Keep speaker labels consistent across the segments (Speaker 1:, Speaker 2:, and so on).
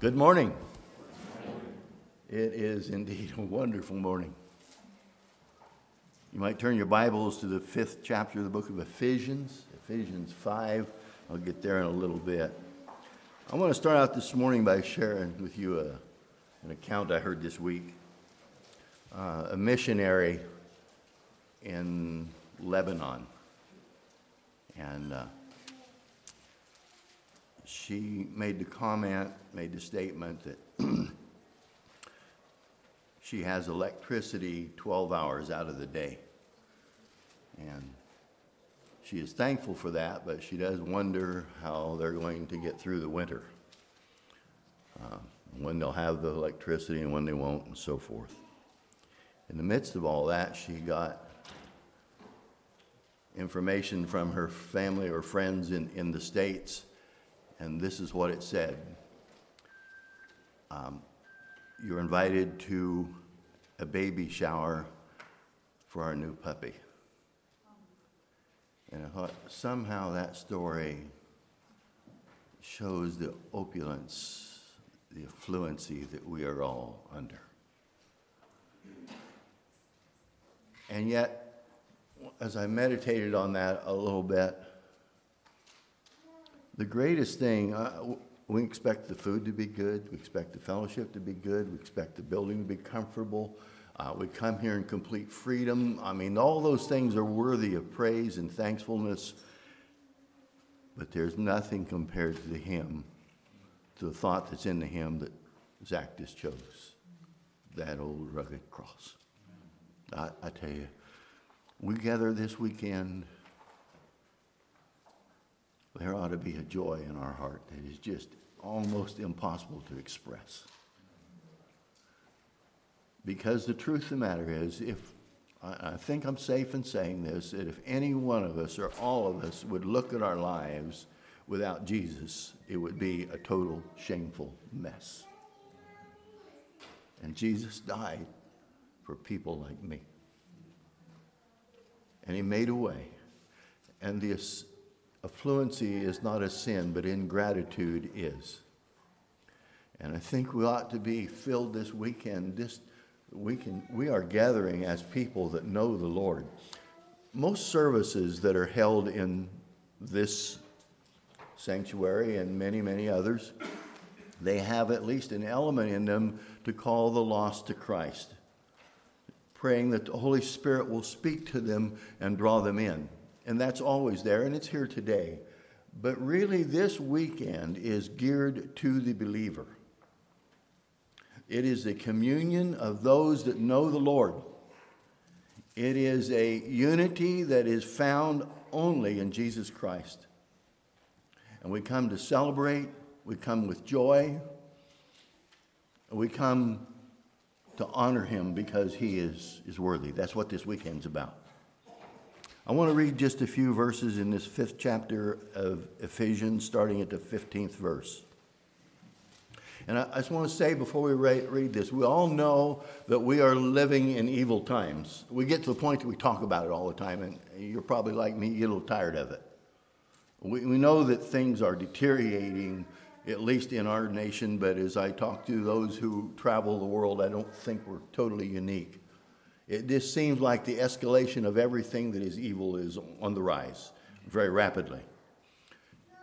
Speaker 1: Good morning. It is indeed a wonderful morning. You might turn your Bibles to the fifth chapter of the book of Ephesians, Ephesians 5. I'll get there in a little bit. I want to start out this morning by sharing with you a, an account I heard this week. Uh, a missionary in Lebanon. And uh, she made the comment, made the statement that she has electricity 12 hours out of the day. And she is thankful for that, but she does wonder how they're going to get through the winter. Uh, when they'll have the electricity and when they won't, and so forth. In the midst of all that, she got information from her family or friends in, in the States and this is what it said um, You're invited to a baby shower for our new puppy. And I thought somehow that story shows the opulence, the affluency that we are all under. And yet, as I meditated on that a little bit, the greatest thing, uh, we expect the food to be good, we expect the fellowship to be good, we expect the building to be comfortable. Uh, we come here in complete freedom. I mean, all those things are worthy of praise and thankfulness, but there's nothing compared to the hymn, to the thought that's in the hymn that Zach just chose that old rugged cross. I, I tell you, we gather this weekend there ought to be a joy in our heart that is just almost impossible to express. Because the truth of the matter is, if I think I'm safe in saying this, that if any one of us or all of us would look at our lives without Jesus, it would be a total shameful mess. And Jesus died for people like me. And he made a way. And the affluency is not a sin, but ingratitude is. And I think we ought to be filled this weekend. This weekend, we are gathering as people that know the Lord. Most services that are held in this sanctuary and many, many others, they have at least an element in them to call the lost to Christ, praying that the Holy Spirit will speak to them and draw them in and that's always there, and it's here today. But really, this weekend is geared to the believer. It is a communion of those that know the Lord. It is a unity that is found only in Jesus Christ. And we come to celebrate, we come with joy, we come to honor him because he is, is worthy. That's what this weekend's about. I want to read just a few verses in this fifth chapter of Ephesians, starting at the 15th verse. And I, just want to say before we read this, we all know that we are living in evil times. We get to the point that we talk about it all the time, and you're probably like me, you get a little tired of it. We, we know that things are deteriorating, at least in our nation, but as I talk to those who travel the world, I don't think we're totally unique. It just seems like the escalation of everything that is evil is on the rise very rapidly.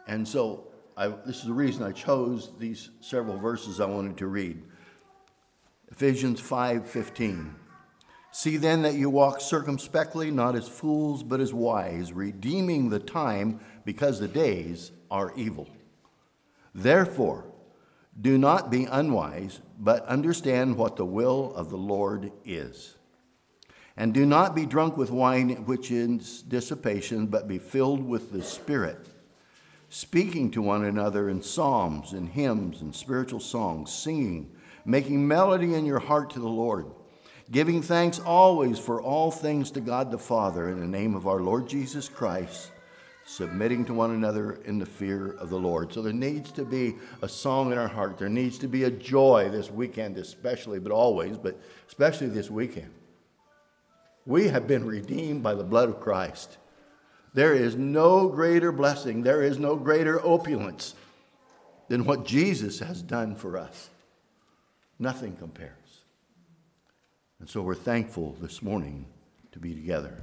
Speaker 1: And so, I, this is the reason I chose these several verses I wanted to read. Ephesians 5:15. See then that you walk circumspectly, not as fools, but as wise, redeeming the time because the days are evil. Therefore, do not be unwise, but understand what the will of the Lord is. And do not be drunk with wine, which is dissipation, but be filled with the Spirit, speaking to one another in psalms and hymns and spiritual songs, singing, making melody in your heart to the Lord, giving thanks always for all things to God the Father in the name of our Lord Jesus Christ submitting to one another in the fear of the Lord. So there needs to be a song in our heart. There needs to be a joy this weekend, especially, but always, but especially this weekend. We have been redeemed by the blood of Christ. There is no greater blessing, there is no greater opulence
Speaker 2: than what Jesus has done for us. Nothing compares. And so we're thankful this morning to be together.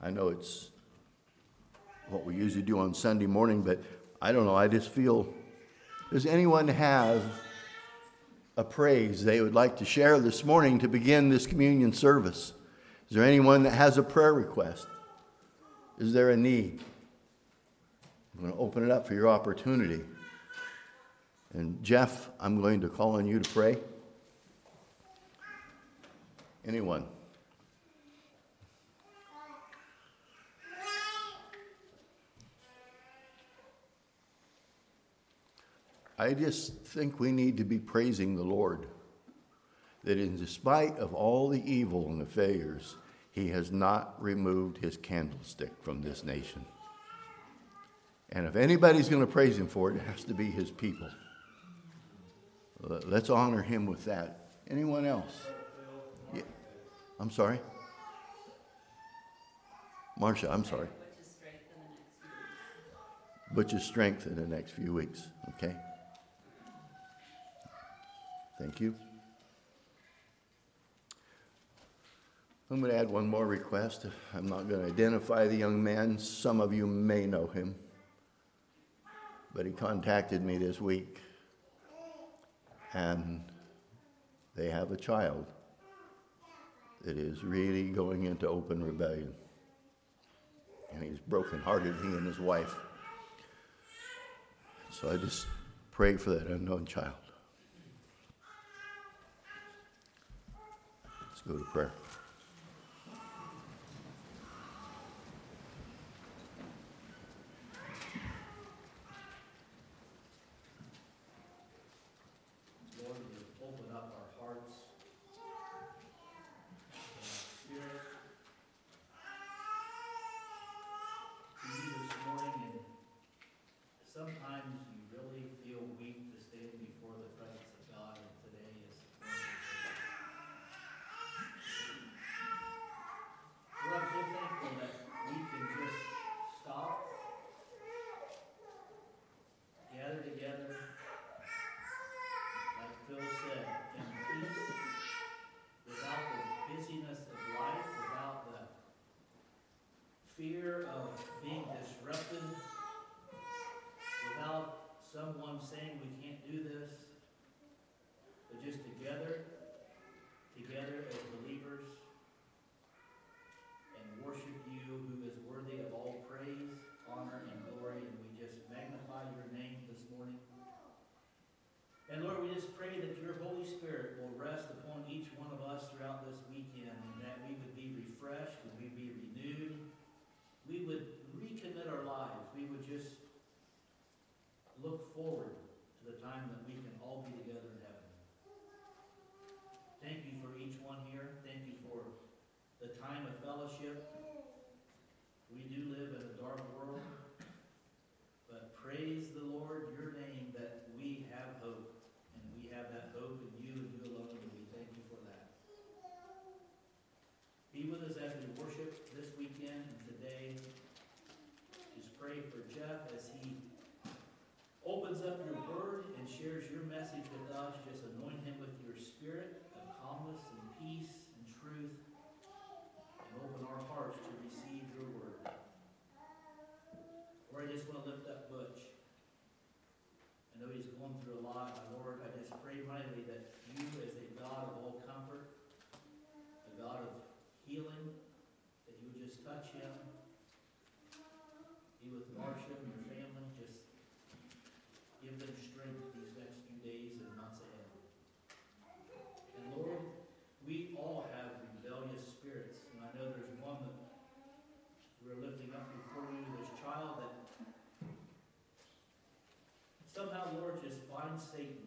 Speaker 2: I know it's what we usually do on Sunday morning, but I don't know, I just feel does anyone have a praise they would like to share this morning to begin this communion service? Is there anyone that has a prayer request? Is there a need? I'm going to open it up for your opportunity. And Jeff, I'm going to call on you to pray. Anyone? I just think we need to be praising the Lord. That in spite of all the evil and the failures, he has not removed his candlestick from this nation. And if anybody's going to praise him for it, it has to be his people. Let's honor him with that. Anyone else? Yeah. I'm sorry? Marcia, I'm sorry. Butch's strength in the next few weeks. Okay? Thank you. I'm going to add one more request. I'm not going to identify the young man. Some of you may know him. But he contacted me this week, and they have a child that is really going into open rebellion. And he's brokenhearted, he and his wife. So I just pray for that unknown child. Let's go to prayer.
Speaker 1: they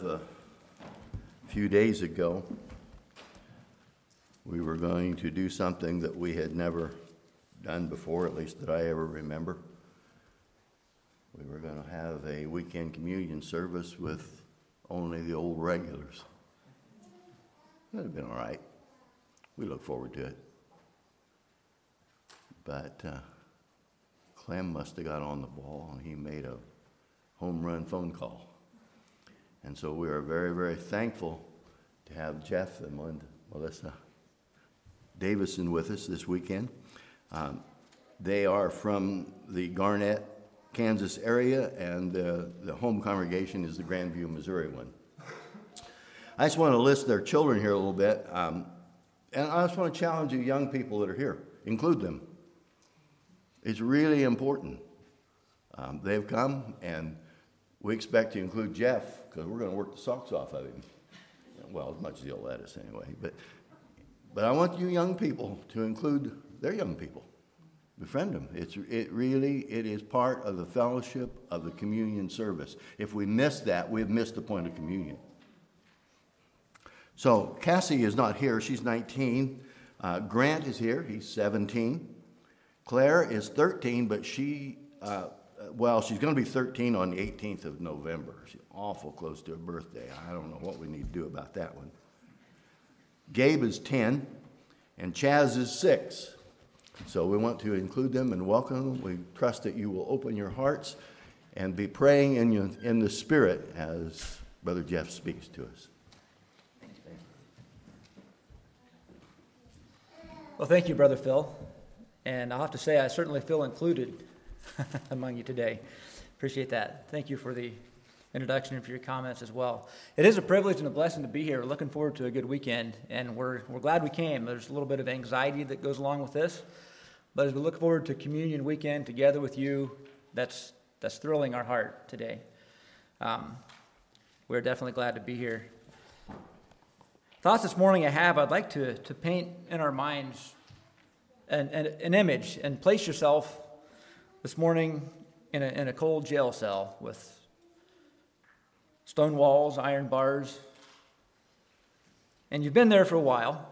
Speaker 1: a few days ago, we were going to do something that we had never done before, at least that I ever remember. We were going to have a weekend communion service with only the old regulars. That'd have been all right. We look forward to it. But uh, Clem must have got on the ball and he made a home run phone call. And so we are very, very thankful to have Jeff and Melissa Davison with us this weekend. Um, they are from the Garnett, Kansas area, and uh, the home congregation is the Grandview, Missouri one. I just want to list their children here a little bit. Um, and I just want to challenge you, young people that are here, include them. It's really important. Um, they've come, and we expect to include Jeff because we're going to work the socks off of him. Well, as much as he'll let us anyway. But, but I want you young people to include their young people. Befriend them. It's, it really it is part of the fellowship of the communion service. If we miss that, we've missed the point of communion. So Cassie is not here. She's 19. Uh, Grant is here. He's 17. Claire is 13, but she, uh, well, she's going to be 13 on the 18th of November. She's awful close to her birthday. I don't know what we need to do about that one. Gabe is 10, and Chaz is 6. So we want to include them and welcome them. We trust that you will open your hearts and be praying in, your, in the Spirit as Brother Jeff speaks to us.
Speaker 3: Well, thank you, Brother Phil. And I'll have to say, I certainly feel included among you today. Appreciate that. Thank you for the introduction and for your comments as well. It is a privilege and a blessing to be here. Looking forward to a good weekend, and we're, we're glad we came. There's a little bit of anxiety that goes along with this, but as we look forward to communion weekend together with you, that's, that's thrilling our heart today. Um, we're definitely glad to be here. Thoughts this morning I have, I'd like to, to paint in our minds an, an, an image and place yourself this morning in a, in a cold jail cell with stone walls, iron bars, and you've been there for a while.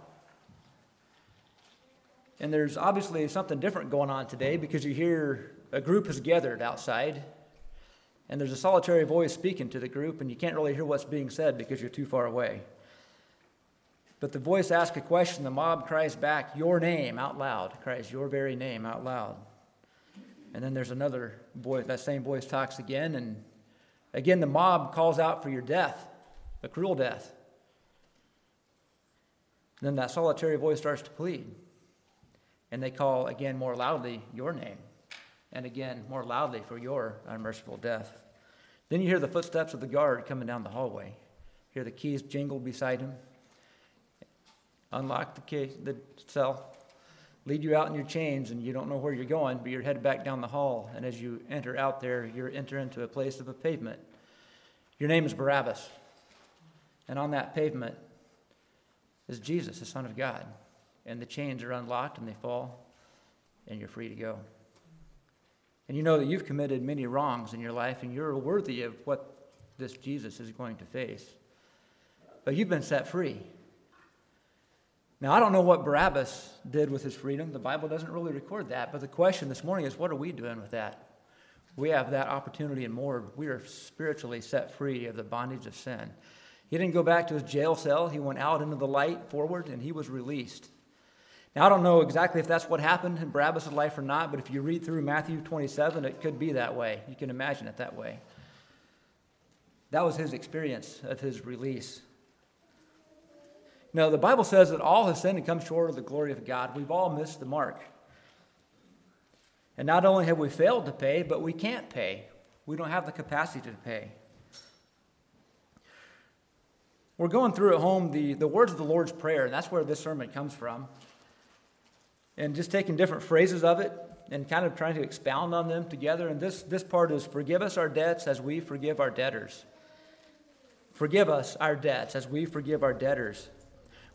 Speaker 3: And there's obviously something different going on today because you hear a group has gathered outside, and there's a solitary voice speaking to the group, and you can't really hear what's being said because you're too far away. But the voice asks a question, the mob cries back, Your name out loud, cries your very name out loud. And then there's another voice, that same voice talks again, and again the mob calls out for your death, a cruel death. And then that solitary voice starts to plead. And they call again more loudly your name, and again more loudly for your unmerciful death. Then you hear the footsteps of the guard coming down the hallway. Hear the keys jingle beside him unlock the, the cell, lead you out in your chains, and you don't know where you're going, but you're headed back down the hall. And as you enter out there, you're entering into a place of a pavement. Your name is Barabbas. And on that pavement is Jesus, the Son of God. And the chains are unlocked and they fall, and you're free to go. And you know that you've committed many wrongs in your life, and you're worthy of what this Jesus is going to face. But you've been set free. Now, I don't know what Barabbas did with his freedom. The Bible doesn't really record that. But the question this morning is what are we doing with that? We have that opportunity and more. We are spiritually set free of the bondage of sin. He didn't go back to his jail cell. He went out into the light forward and he was released. Now, I don't know exactly if that's what happened in Barabbas' life or not, but if you read through Matthew 27, it could be that way. You can imagine it that way. That was his experience of his release. No, the Bible says that all have sinned and come short of the glory of God. We've all missed the mark. And not only have we failed to pay, but we can't pay. We don't have the capacity to pay. We're going through at home the, the words of the Lord's Prayer, and that's where this sermon comes from. And just taking different phrases of it and kind of trying to expound on them together. And this, this part is Forgive us our debts as we forgive our debtors. Forgive us our debts as we forgive our debtors.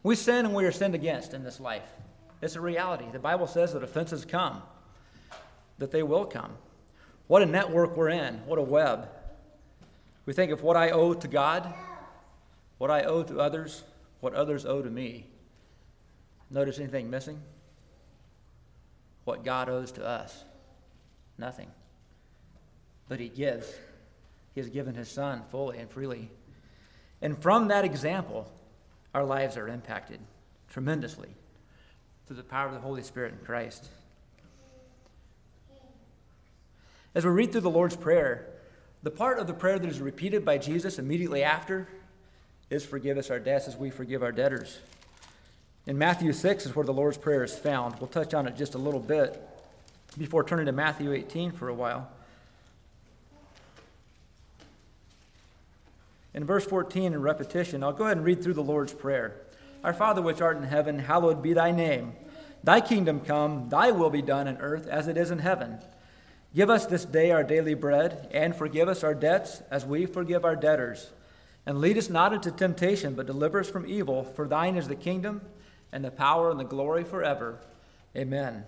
Speaker 3: We sin and we are sinned against in this life. It's a reality. The Bible says that offenses come, that they will come. What a network we're in, what a web. We think of what I owe to God, what I owe to others, what others owe to me. Notice anything missing? What God owes to us? Nothing. But He gives. He has given His Son fully and freely. And from that example, our lives are impacted tremendously through the power of the Holy Spirit in Christ. As we read through the Lord's Prayer, the part of the prayer that is repeated by Jesus immediately after is forgive us our debts as we forgive our debtors. In Matthew 6 is where the Lord's Prayer is found. We'll touch on it just a little bit before turning to Matthew 18 for a while. In verse 14, in repetition, I'll go ahead and read through the Lord's Prayer. Our Father which art in heaven, hallowed be thy name. Thy kingdom come, thy will be done in earth as it is in heaven. Give us this day our daily bread, and forgive us our debts as we forgive our debtors. And lead us not into temptation, but deliver us from evil. For thine is the kingdom, and the power, and the glory forever. Amen.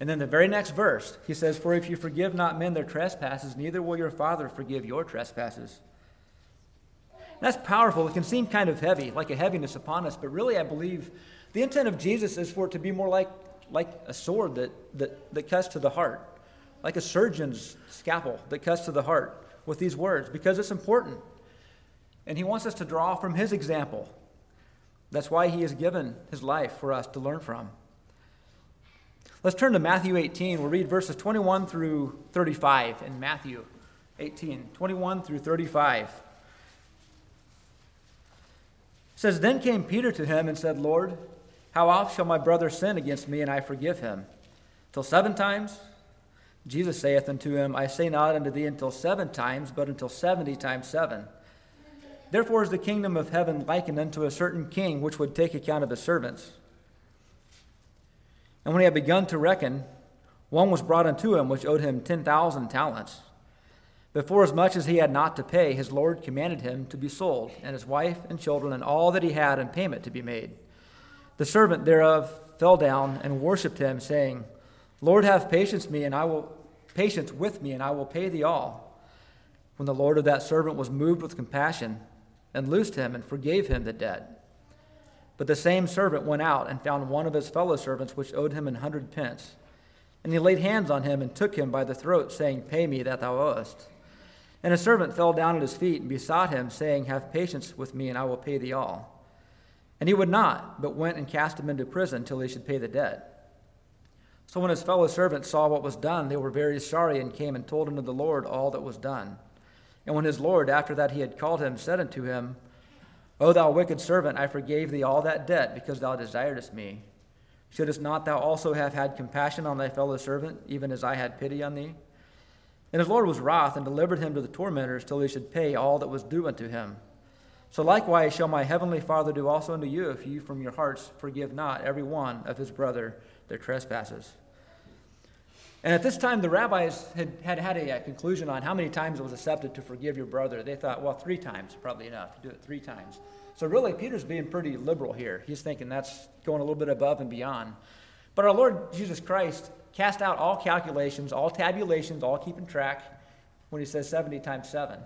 Speaker 3: And then the very next verse, he says, For if you forgive not men their trespasses, neither will your Father forgive your trespasses. That's powerful. It can seem kind of heavy, like a heaviness upon us, but really, I believe the intent of Jesus is for it to be more like, like a sword that, that, that cuts to the heart like a surgeon's scalpel that cuts to the heart with these words because it's important. And he wants us to draw from his example. That's why he has given his life for us to learn from. Let's turn to Matthew 18. We'll read verses 21 through 35 in Matthew 18, 21 through 35. Says, Then came Peter to him and said, Lord, how oft shall my brother sin against me and I forgive him? Till seven times? Jesus saith unto him, I say not unto thee until seven times, but until seventy times seven. Therefore is the kingdom of heaven likened unto a certain king which would take account of his servants. And when he had begun to reckon, one was brought unto him which owed him ten thousand talents. But for as much as he had not to pay, his Lord commanded him to be sold, and his wife and children and all that he had in payment to be made. The servant thereof fell down and worshipped him, saying, Lord, have patience me, and I will patience with me, and I will pay thee all. When the Lord of that servant was moved with compassion, and loosed him, and forgave him the debt. But the same servant went out and found one of his fellow servants which owed him an hundred pence. And he laid hands on him and took him by the throat, saying, Pay me that thou owest. And a servant fell down at his feet and besought him, saying, Have patience with me, and I will pay thee all. And he would not, but went and cast him into prison till he should pay the debt. So when his fellow servants saw what was done, they were very sorry and came and told unto the Lord all that was done. And when his Lord, after that he had called him, said unto him, O thou wicked servant, I forgave thee all that debt because thou desiredest me. Shouldst not thou also have had compassion on thy fellow servant, even as I had pity on thee? And his Lord was wroth and delivered him to the tormentors till he should pay all that was due unto him. So likewise shall my heavenly Father do also unto you, if you from your hearts forgive not every one of his brother their trespasses. And at this time, the rabbis had had, had a, a, conclusion on how many times it was accepted to forgive your brother. They thought, well, three times, probably enough. Do it three times. So really, Peter's being pretty liberal here. He's thinking that's going a little bit above and beyond. But our Lord Jesus Christ cast out all calculations, all tabulations, all keeping track when he says 70 times 7.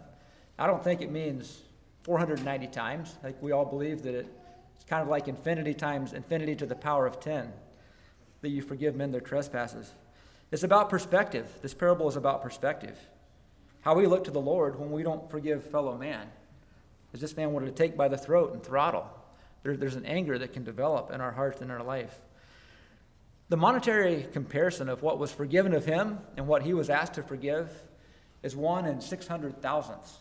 Speaker 3: I don't think it means 490 times. Like we all believe that it's kind of like infinity times infinity to the power of 10 that you forgive men their trespasses. It's about perspective. This parable is about perspective. How we look to the Lord when we don't forgive fellow man. As this man wanted to take by the throat and throttle. There, there's an anger that can develop in our hearts and our life. The monetary comparison of what was forgiven of him and what he was asked to forgive is one in 600 thousandths.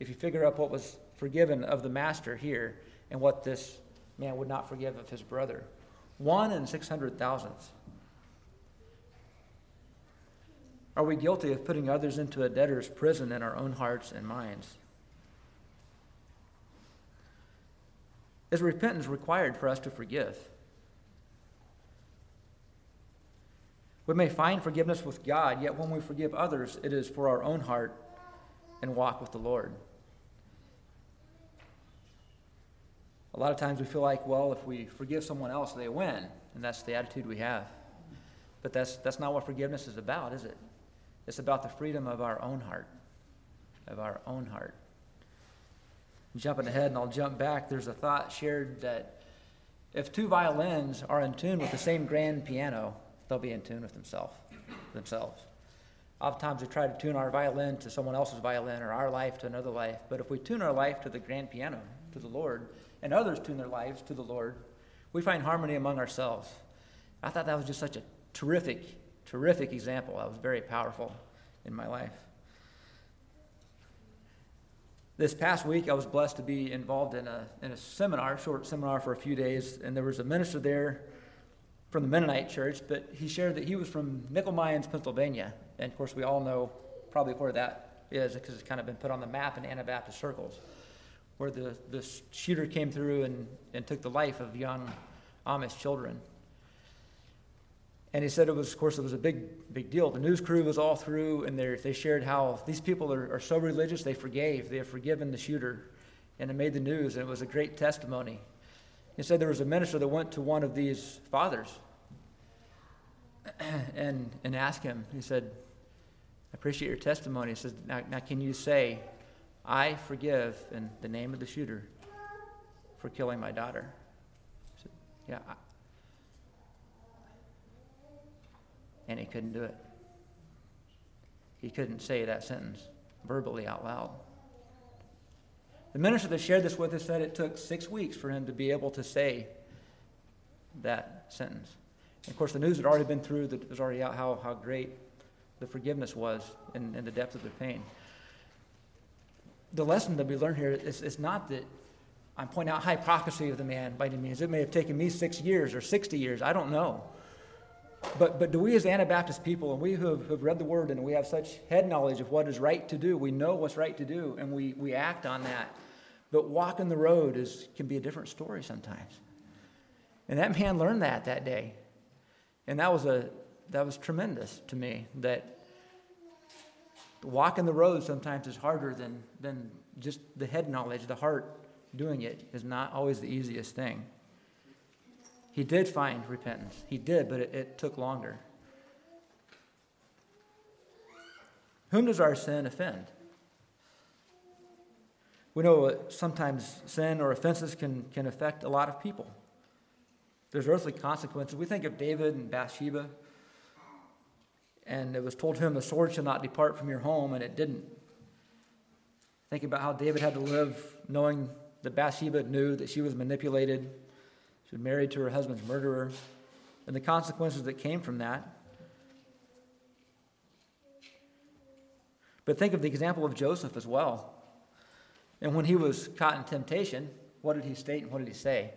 Speaker 3: If you figure up what was forgiven of the master here and what this man would not forgive of his brother. One in 600 thousandths. Are we guilty of putting others into a debtor's prison in our own hearts and minds? Is repentance required for us to forgive? We may find forgiveness with God, yet when we forgive others, it is for our own heart and walk with the Lord. A lot of times we feel like, well, if we forgive someone else, they win. And that's the attitude we have. But that's, that's not what forgiveness is about, is it? It's about the freedom of our own heart. Of our own heart. jumping ahead and I'll jump back, there's a thought shared that if two violins are in tune with the same grand piano, they'll be in tune with themselves. themselves. Oftentimes we try to tune our violin to someone else's violin or our life to another life. But if we tune our life to the grand piano, to the Lord, and others tune their lives to the Lord, we find harmony among ourselves. I thought that was just such a terrific, terrific example. That was very powerful in my life. This past week, I was blessed to be involved in a, in a seminar, short seminar for a few days, and there was a minister there from the Mennonite church, but he shared that he was from Nickel Mines, Pennsylvania. And of course, we all know probably where that is because it's kind of been put on the map in Anabaptist circles, where the, the shooter came through and, and took the life of young Amish children. And he said it was, of course, it was a big, big deal. The news crew was all through, and they shared how these people are, are so religious, they forgave. They have forgiven the shooter. And it made the news, and it was a great testimony. He said there was a minister that went to one of these fathers and, and asked him, he said, I appreciate your testimony. He says, now, now can you say, I forgive in the name of the shooter for killing my daughter? Said, yeah. And he couldn't do it. He couldn't say that sentence verbally out loud. The minister that shared this with us said it took six weeks for him to be able to say that sentence. And of course, the news had already been through, that was already out how, how great the forgiveness was in, in the depth of the pain. The lesson that we learn here is, is not that I'm pointing out hypocrisy of the man by any means. It may have taken me six years or 60 years, I don't know. But, but do we as Anabaptist people, and we who have, have read the word and we have such head knowledge of what is right to do, we know what's right to do, and we, we act on that but walking the road is, can be a different story sometimes. And that man learned that that day. And that was, a, that was tremendous to me that walking the road sometimes is harder than, than just the head knowledge, the heart doing it is not always the easiest thing. He did find repentance. He did, but it, it took longer. Whom does our sin offend? We know sometimes sin or offenses can, can affect a lot of people. There's earthly consequences. We think of David and Bathsheba, and it was told to him, The sword shall not depart from your home, and it didn't. Think about how David had to live knowing that Bathsheba knew that she was manipulated, she was married to her husband's murderer, and the consequences that came from that. But think of the example of Joseph as well. And when he was caught in temptation, what did he state and what did he say?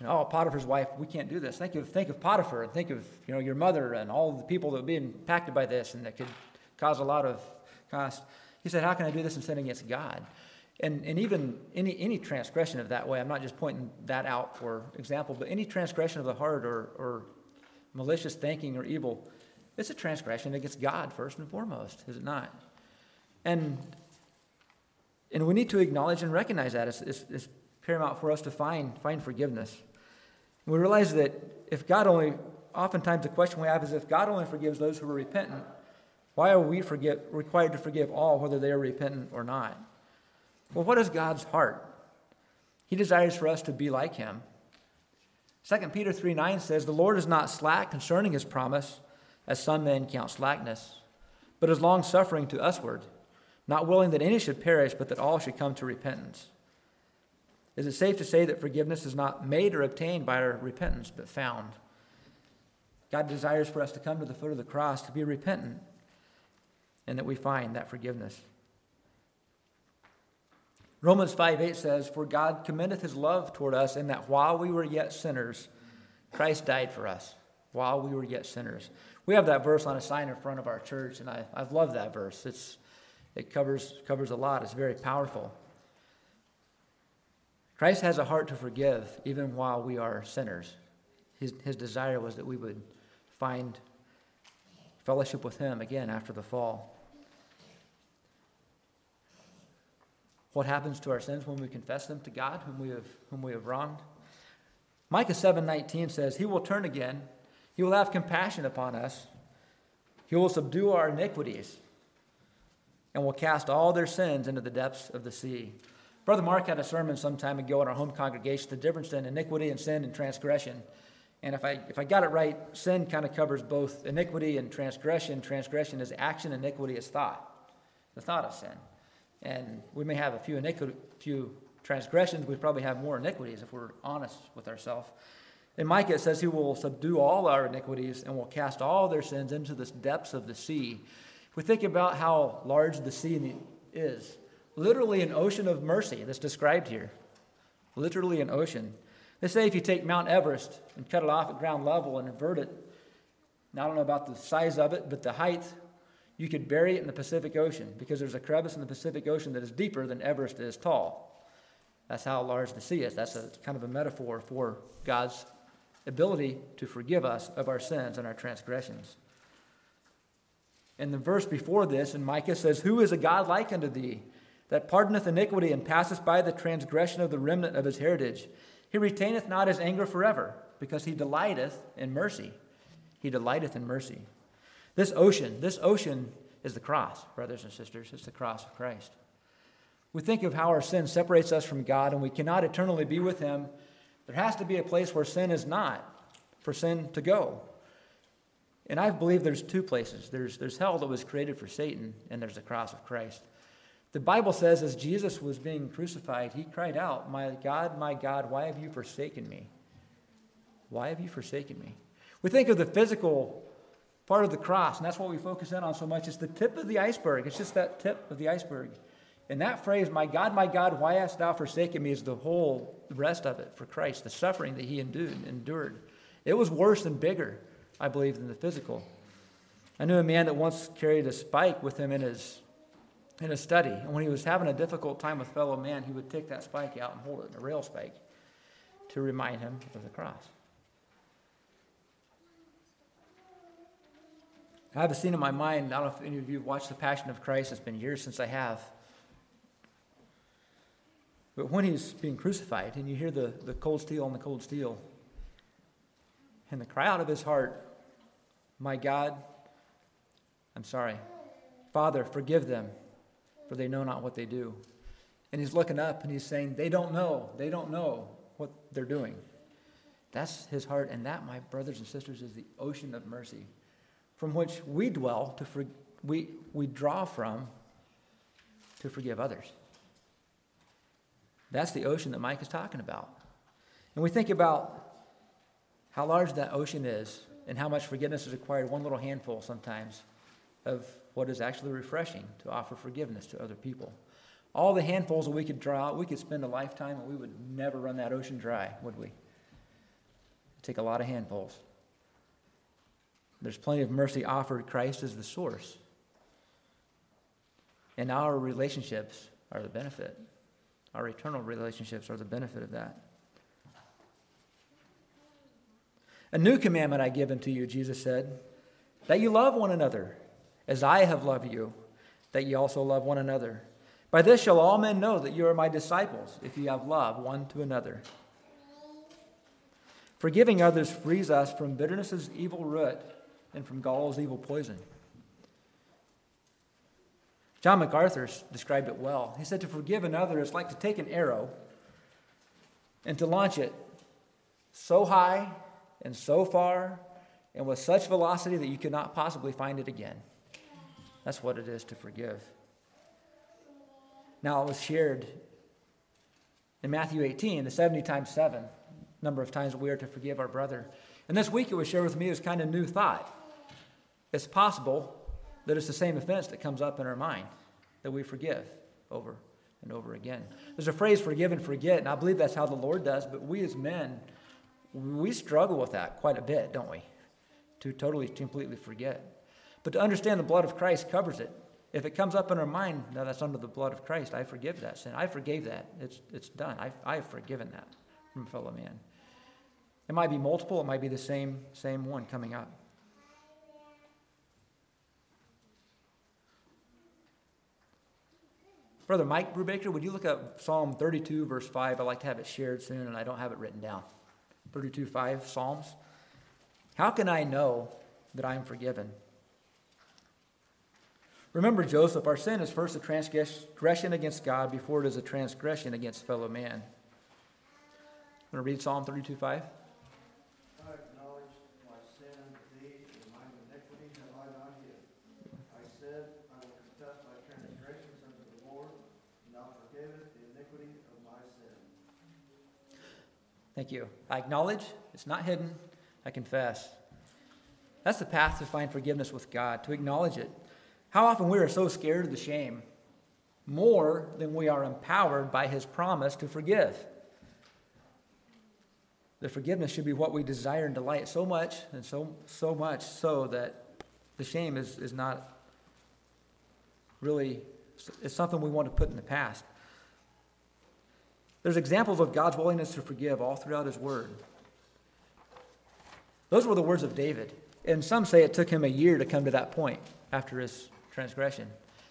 Speaker 3: You know, oh, Potiphar's wife, we can't do this. Think of, think of Potiphar and think of you know, your mother and all the people that would be impacted by this and that could cause a lot of cost. He said, How can I do this and sin against God? And, and even any, any transgression of that way, I'm not just pointing that out for example, but any transgression of the heart or, or malicious thinking or evil, it's a transgression against God first and foremost, is it not? And and we need to acknowledge and recognize that. It's, it's, it's paramount for us to find, find forgiveness. And we realize that if God only, oftentimes the question we have is if God only forgives those who are repentant, why are we required to forgive all, whether they are repentant or not? Well, what is God's heart? He desires for us to be like Him. 2 Peter 3 9 says, The Lord is not slack concerning His promise, as some men count slackness, but is long suffering to usward not willing that any should perish, but that all should come to repentance. Is it safe to say that forgiveness is not made or obtained by our repentance, but found? God desires for us to come to the foot of the cross to be repentant, and that we find that forgiveness. Romans 5 8 says, For God commendeth his love toward us, in that while we were yet sinners, Christ died for us. While we were yet sinners. We have that verse on a sign in front of our church, and I, I've loved that verse. It's it covers, covers a lot, it's very powerful. Christ has a heart to forgive even while we are sinners. His, his desire was that we would find fellowship with Him again after the fall. What happens to our sins when we confess them to God, whom we have, whom we have wronged? Micah 7:19 says, "He will turn again. He will have compassion upon us. He will subdue our iniquities and will cast all their sins into the depths of the sea. Brother Mark had a sermon some time ago in our home congregation, the difference in iniquity and sin and transgression. And if I, if I got it right, sin kind of covers both iniquity and transgression. Transgression is action, iniquity is thought, the thought of sin. And we may have a few, iniquity, few transgressions, we probably have more iniquities if we're honest with ourselves. In Micah, it says he will subdue all our iniquities and will cast all their sins into the depths of the sea. If we think about how large the sea is, literally an ocean of mercy that's described here. Literally an ocean. They say if you take Mount Everest and cut it off at ground level and invert it, now I don't know about the size of it, but the height, you could bury it in the Pacific Ocean because there's a crevice in the Pacific Ocean that is deeper than Everest is tall. That's how large the sea is. That's a kind of a metaphor for God's ability to forgive us of our sins and our transgressions. And the verse before this in Micah says, Who is a God like unto thee, that pardoneth iniquity and passeth by the transgression of the remnant of his heritage? He retaineth not his anger forever, because he delighteth in mercy. He delighteth in mercy. This ocean, this ocean is the cross, brothers and sisters. It's the cross of Christ. We think of how our sin separates us from God and we cannot eternally be with Him. There has to be a place where sin is not, for sin to go. And I believe there's two places there's, there's hell that was created for Satan, and there's the cross of Christ. The Bible says, as Jesus was being crucified, he cried out, My God, my God, why have you forsaken me? Why have you forsaken me? We think of the physical part of the cross, and that's what we focus in on so much. It's the tip of the iceberg. It's just that tip of the iceberg. And that phrase, My God, my God, why hast thou forsaken me, is the whole rest of it for Christ, the suffering that he endured. It was worse and bigger, I believe, than the physical. I knew a man that once carried a spike with him in his in a study. And when he was having a difficult time with fellow man, he would take that spike out and hold it, in a rail spike, to remind him of the cross. I have a scene in my mind. I don't know if any of you have watched The Passion of Christ. It's been years since I have. But when he's being crucified, and you hear the, the cold steel on the cold steel, and the cry out of his heart, My God, I'm sorry. Father, forgive them for they know not what they do. And he's looking up and he's saying, They don't know. They don't know what they're doing. That's his heart. And that, my brothers and sisters, is the ocean of mercy from which we dwell to for, we, we draw from to forgive others. That's the ocean that Micah is talking about. And we think about how large that ocean is and how much forgiveness is required, one little handful sometimes of what is actually refreshing to offer forgiveness to other people. All the handfuls that we could draw out, we could spend a lifetime and we would never run that ocean dry, would we? It'd take a lot of handfuls. There's plenty of mercy offered. Christ is the source. And our relationships are the benefit. Our eternal relationships are the benefit of that. A new commandment I give unto you, Jesus said, that you love one another as I have loved you, that ye also love one another. By this shall all men know that you are my disciples, if ye have love one to another. Forgiving others frees us from bitterness's evil root and from gall's evil poison. John MacArthur described it well. He said to forgive another is like to take an arrow and to launch it so high and so far and with such velocity that you could not possibly find it again. That's what it is to forgive. Now, it was shared in Matthew 18, the 70 times 7, number of times we are to forgive our brother. And this week it was shared with me as kind of new thought. It's possible that it's the same offense that comes up in our mind that we forgive over and over again. There's a phrase, forgive and forget, and I believe that's how the Lord does, but we as men, we struggle with that quite a bit, don't we? To totally, completely forget. But to understand the blood of Christ covers it. If it comes up in our mind, now that's under the blood of Christ, I forgive that sin. I forgave that. It's, it's done. I, I've forgiven that from a fellow man. It might be multiple, it might be the same, same one coming up. Brother Mike Brubaker, would you look up Psalm 32, verse 5? I'd like to have it shared soon, and I don't have it written down. 32, 5, Psalms. How can I know that I am forgiven? Remember, Joseph, our sin is first a transgression against God before it is a transgression against fellow man. I'm going to read Psalm 32 5. Thank you. I acknowledge, it's not hidden, I confess. That's the path to find forgiveness with God, to acknowledge it. How often we are so scared of the shame, more than we are empowered by His promise to forgive. The forgiveness should be what we desire and delight so much, and so, so much so that the shame is, is not really, it's something we want to put in the past. There's examples of God's willingness to forgive all throughout his word. Those were the words of David. And some say it took him a year to come to that point after his transgression.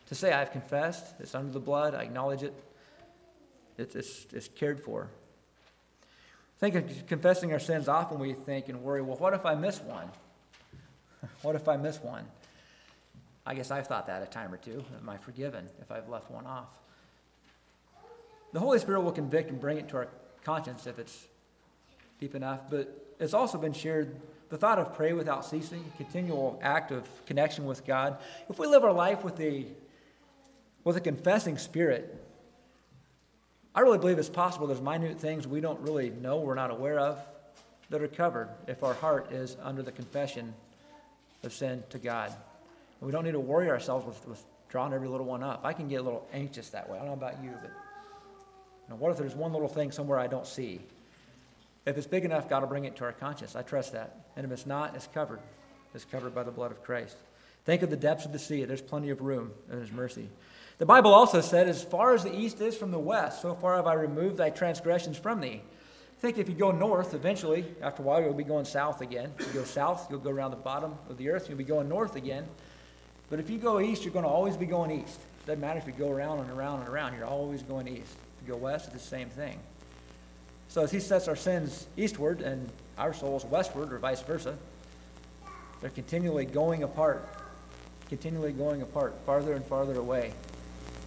Speaker 3: To say, I've confessed, it's under the blood, I acknowledge it, it's, it's, it's cared for. Think of confessing our sins often we think and worry, well, what if I miss one? what if I miss one? I guess I've thought that a time or two. Am I forgiven if I've left one off? The Holy Spirit will convict and bring it to our conscience if it's deep enough, but it's also been shared the thought of pray without ceasing, continual act of connection with God. If we live our life with a with a confessing spirit, I really believe it's possible there's minute things we don't really know, we're not aware of, that are covered if our heart is under the confession of sin to God. And we don't need to worry ourselves with, with drawing every little one up. I can get a little anxious that way. I don't know about you, but now, what if there's one little thing somewhere I don't see? If it's big enough, God will bring it to our conscience. I trust that. And if it's not, it's covered. It's covered by the blood of Christ. Think of the depths of the sea. There's plenty of room and there's mercy. The Bible also said, As far as the east is from the west, so far have I removed thy transgressions from thee. Think if you go north, eventually, after a while, you'll be going south again. If you go south, you'll go around the bottom of the earth, you'll be going north again. But if you go east, you're going to always be going east. It doesn't matter if you go around and around and around, you're always going east go west, it's the same thing. So as he sets our sins eastward and our souls westward, or vice versa, they're continually going apart, continually going apart, farther and farther away,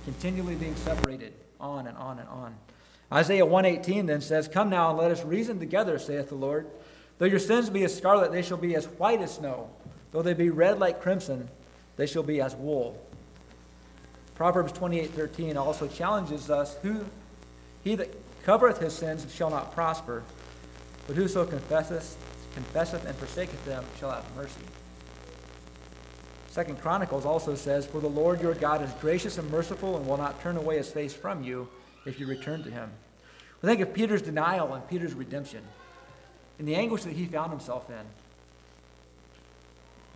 Speaker 3: continually being separated, on and on and on. Isaiah 118 then says, Come now and let us reason together, saith the Lord. Though your sins be as scarlet, they shall be as white as snow. Though they be red like crimson, they shall be as wool. Proverbs 28:13 also challenges us, who he that covereth his sins shall not prosper, but whoso confesseth, confesseth and forsaketh them shall have mercy. Second Chronicles also says, For the Lord your God is gracious and merciful and will not turn away his face from you if you return to him. We think of Peter's denial and Peter's redemption and the anguish that he found himself in.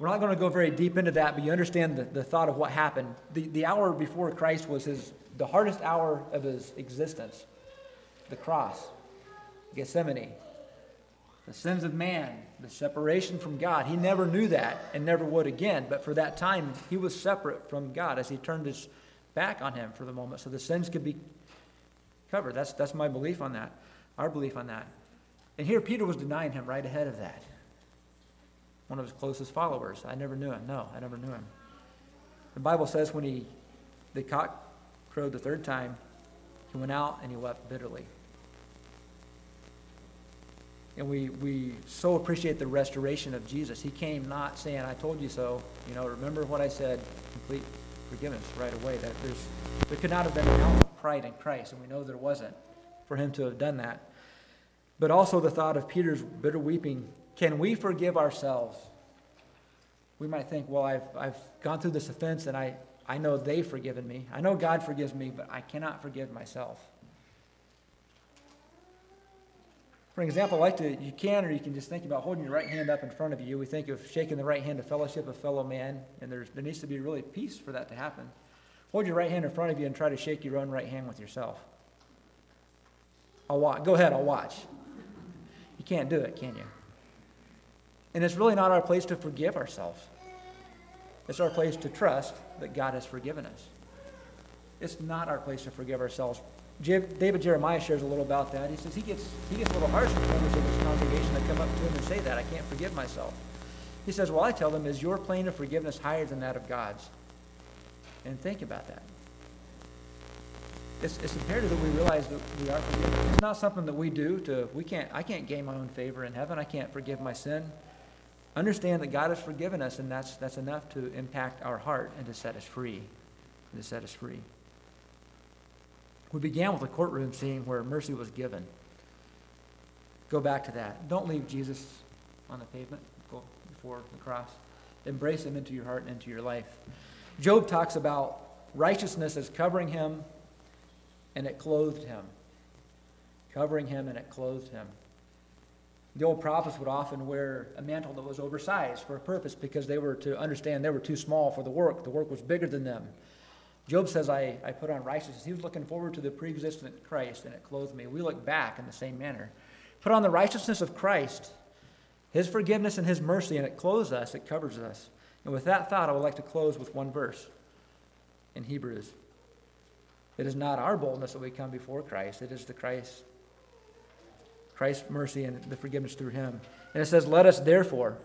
Speaker 3: We're not going to go very deep into that, but you understand the, the thought of what happened. The, the hour before Christ was his, the hardest hour of his existence the cross, Gethsemane, the sins of man, the separation from God. He never knew that and never would again, but for that time, he was separate from God as he turned his back on him for the moment so the sins could be covered. That's, that's my belief on that, our belief on that. And here, Peter was denying him right ahead of that. One of his closest followers. I never knew him. No, I never knew him. The Bible says when he, the cock crowed the third time, he went out and he wept bitterly. And we, we so appreciate the restoration of Jesus. He came not saying, I told you so. You know, remember what I said, complete forgiveness right away. That there's, there could not have been an ounce of pride in Christ, and we know there wasn't for him to have done that. But also the thought of Peter's bitter weeping can we forgive ourselves? We might think, well, I've, I've gone through this offense and I, I know they've forgiven me. I know God forgives me, but I cannot forgive myself. For example, like to, you can or you can just think about holding your right hand up in front of you. We think of shaking the right hand to fellowship of fellow man, and there's, there needs to be really peace for that to happen. Hold your right hand in front of you and try to shake your own right hand with yourself. I'll watch. Go ahead, I'll watch. You can't do it, can you? And it's really not our place to forgive ourselves. It's our place to trust that God has forgiven us. It's not our place to forgive ourselves. David Jeremiah shares a little about that. He says he gets, he gets a little harsh with members of his congregation that come up to him and say that, I can't forgive myself. He says, Well, I tell them, is your plane of forgiveness higher than that of God's? And think about that. It's, it's imperative that we realize that we are forgiven. It's not something that we do to, we can't, I can't gain my own favor in heaven. I can't forgive my sin. Understand that God has forgiven us, and that's, that's enough to impact our heart and to set us free. To set us free. We began with a courtroom scene where mercy was given. Go back to that. Don't leave Jesus on the pavement go before the cross. Embrace him into your heart and into your life. Job talks about righteousness as covering him and it clothed him. Covering him and it clothed him. The old prophets would often wear a mantle that was oversized for a purpose because they were to understand they were too small for the work. The work was bigger than them. Job says, I, I put on righteousness. He was looking forward to the pre existent Christ, and it clothed me. We look back in the same manner. Put on the righteousness of Christ, his forgiveness and his mercy, and it clothes us, it covers us. And with that thought, I would like to close with one verse in Hebrews. It is not our boldness that we come before Christ, it is the Christ, Christ's mercy and the forgiveness through him. And it says, Let us therefore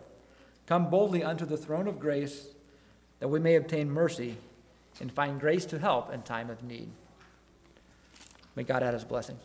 Speaker 3: come boldly unto the throne of grace that we may obtain mercy and find grace to help in time of need. May God add his blessings.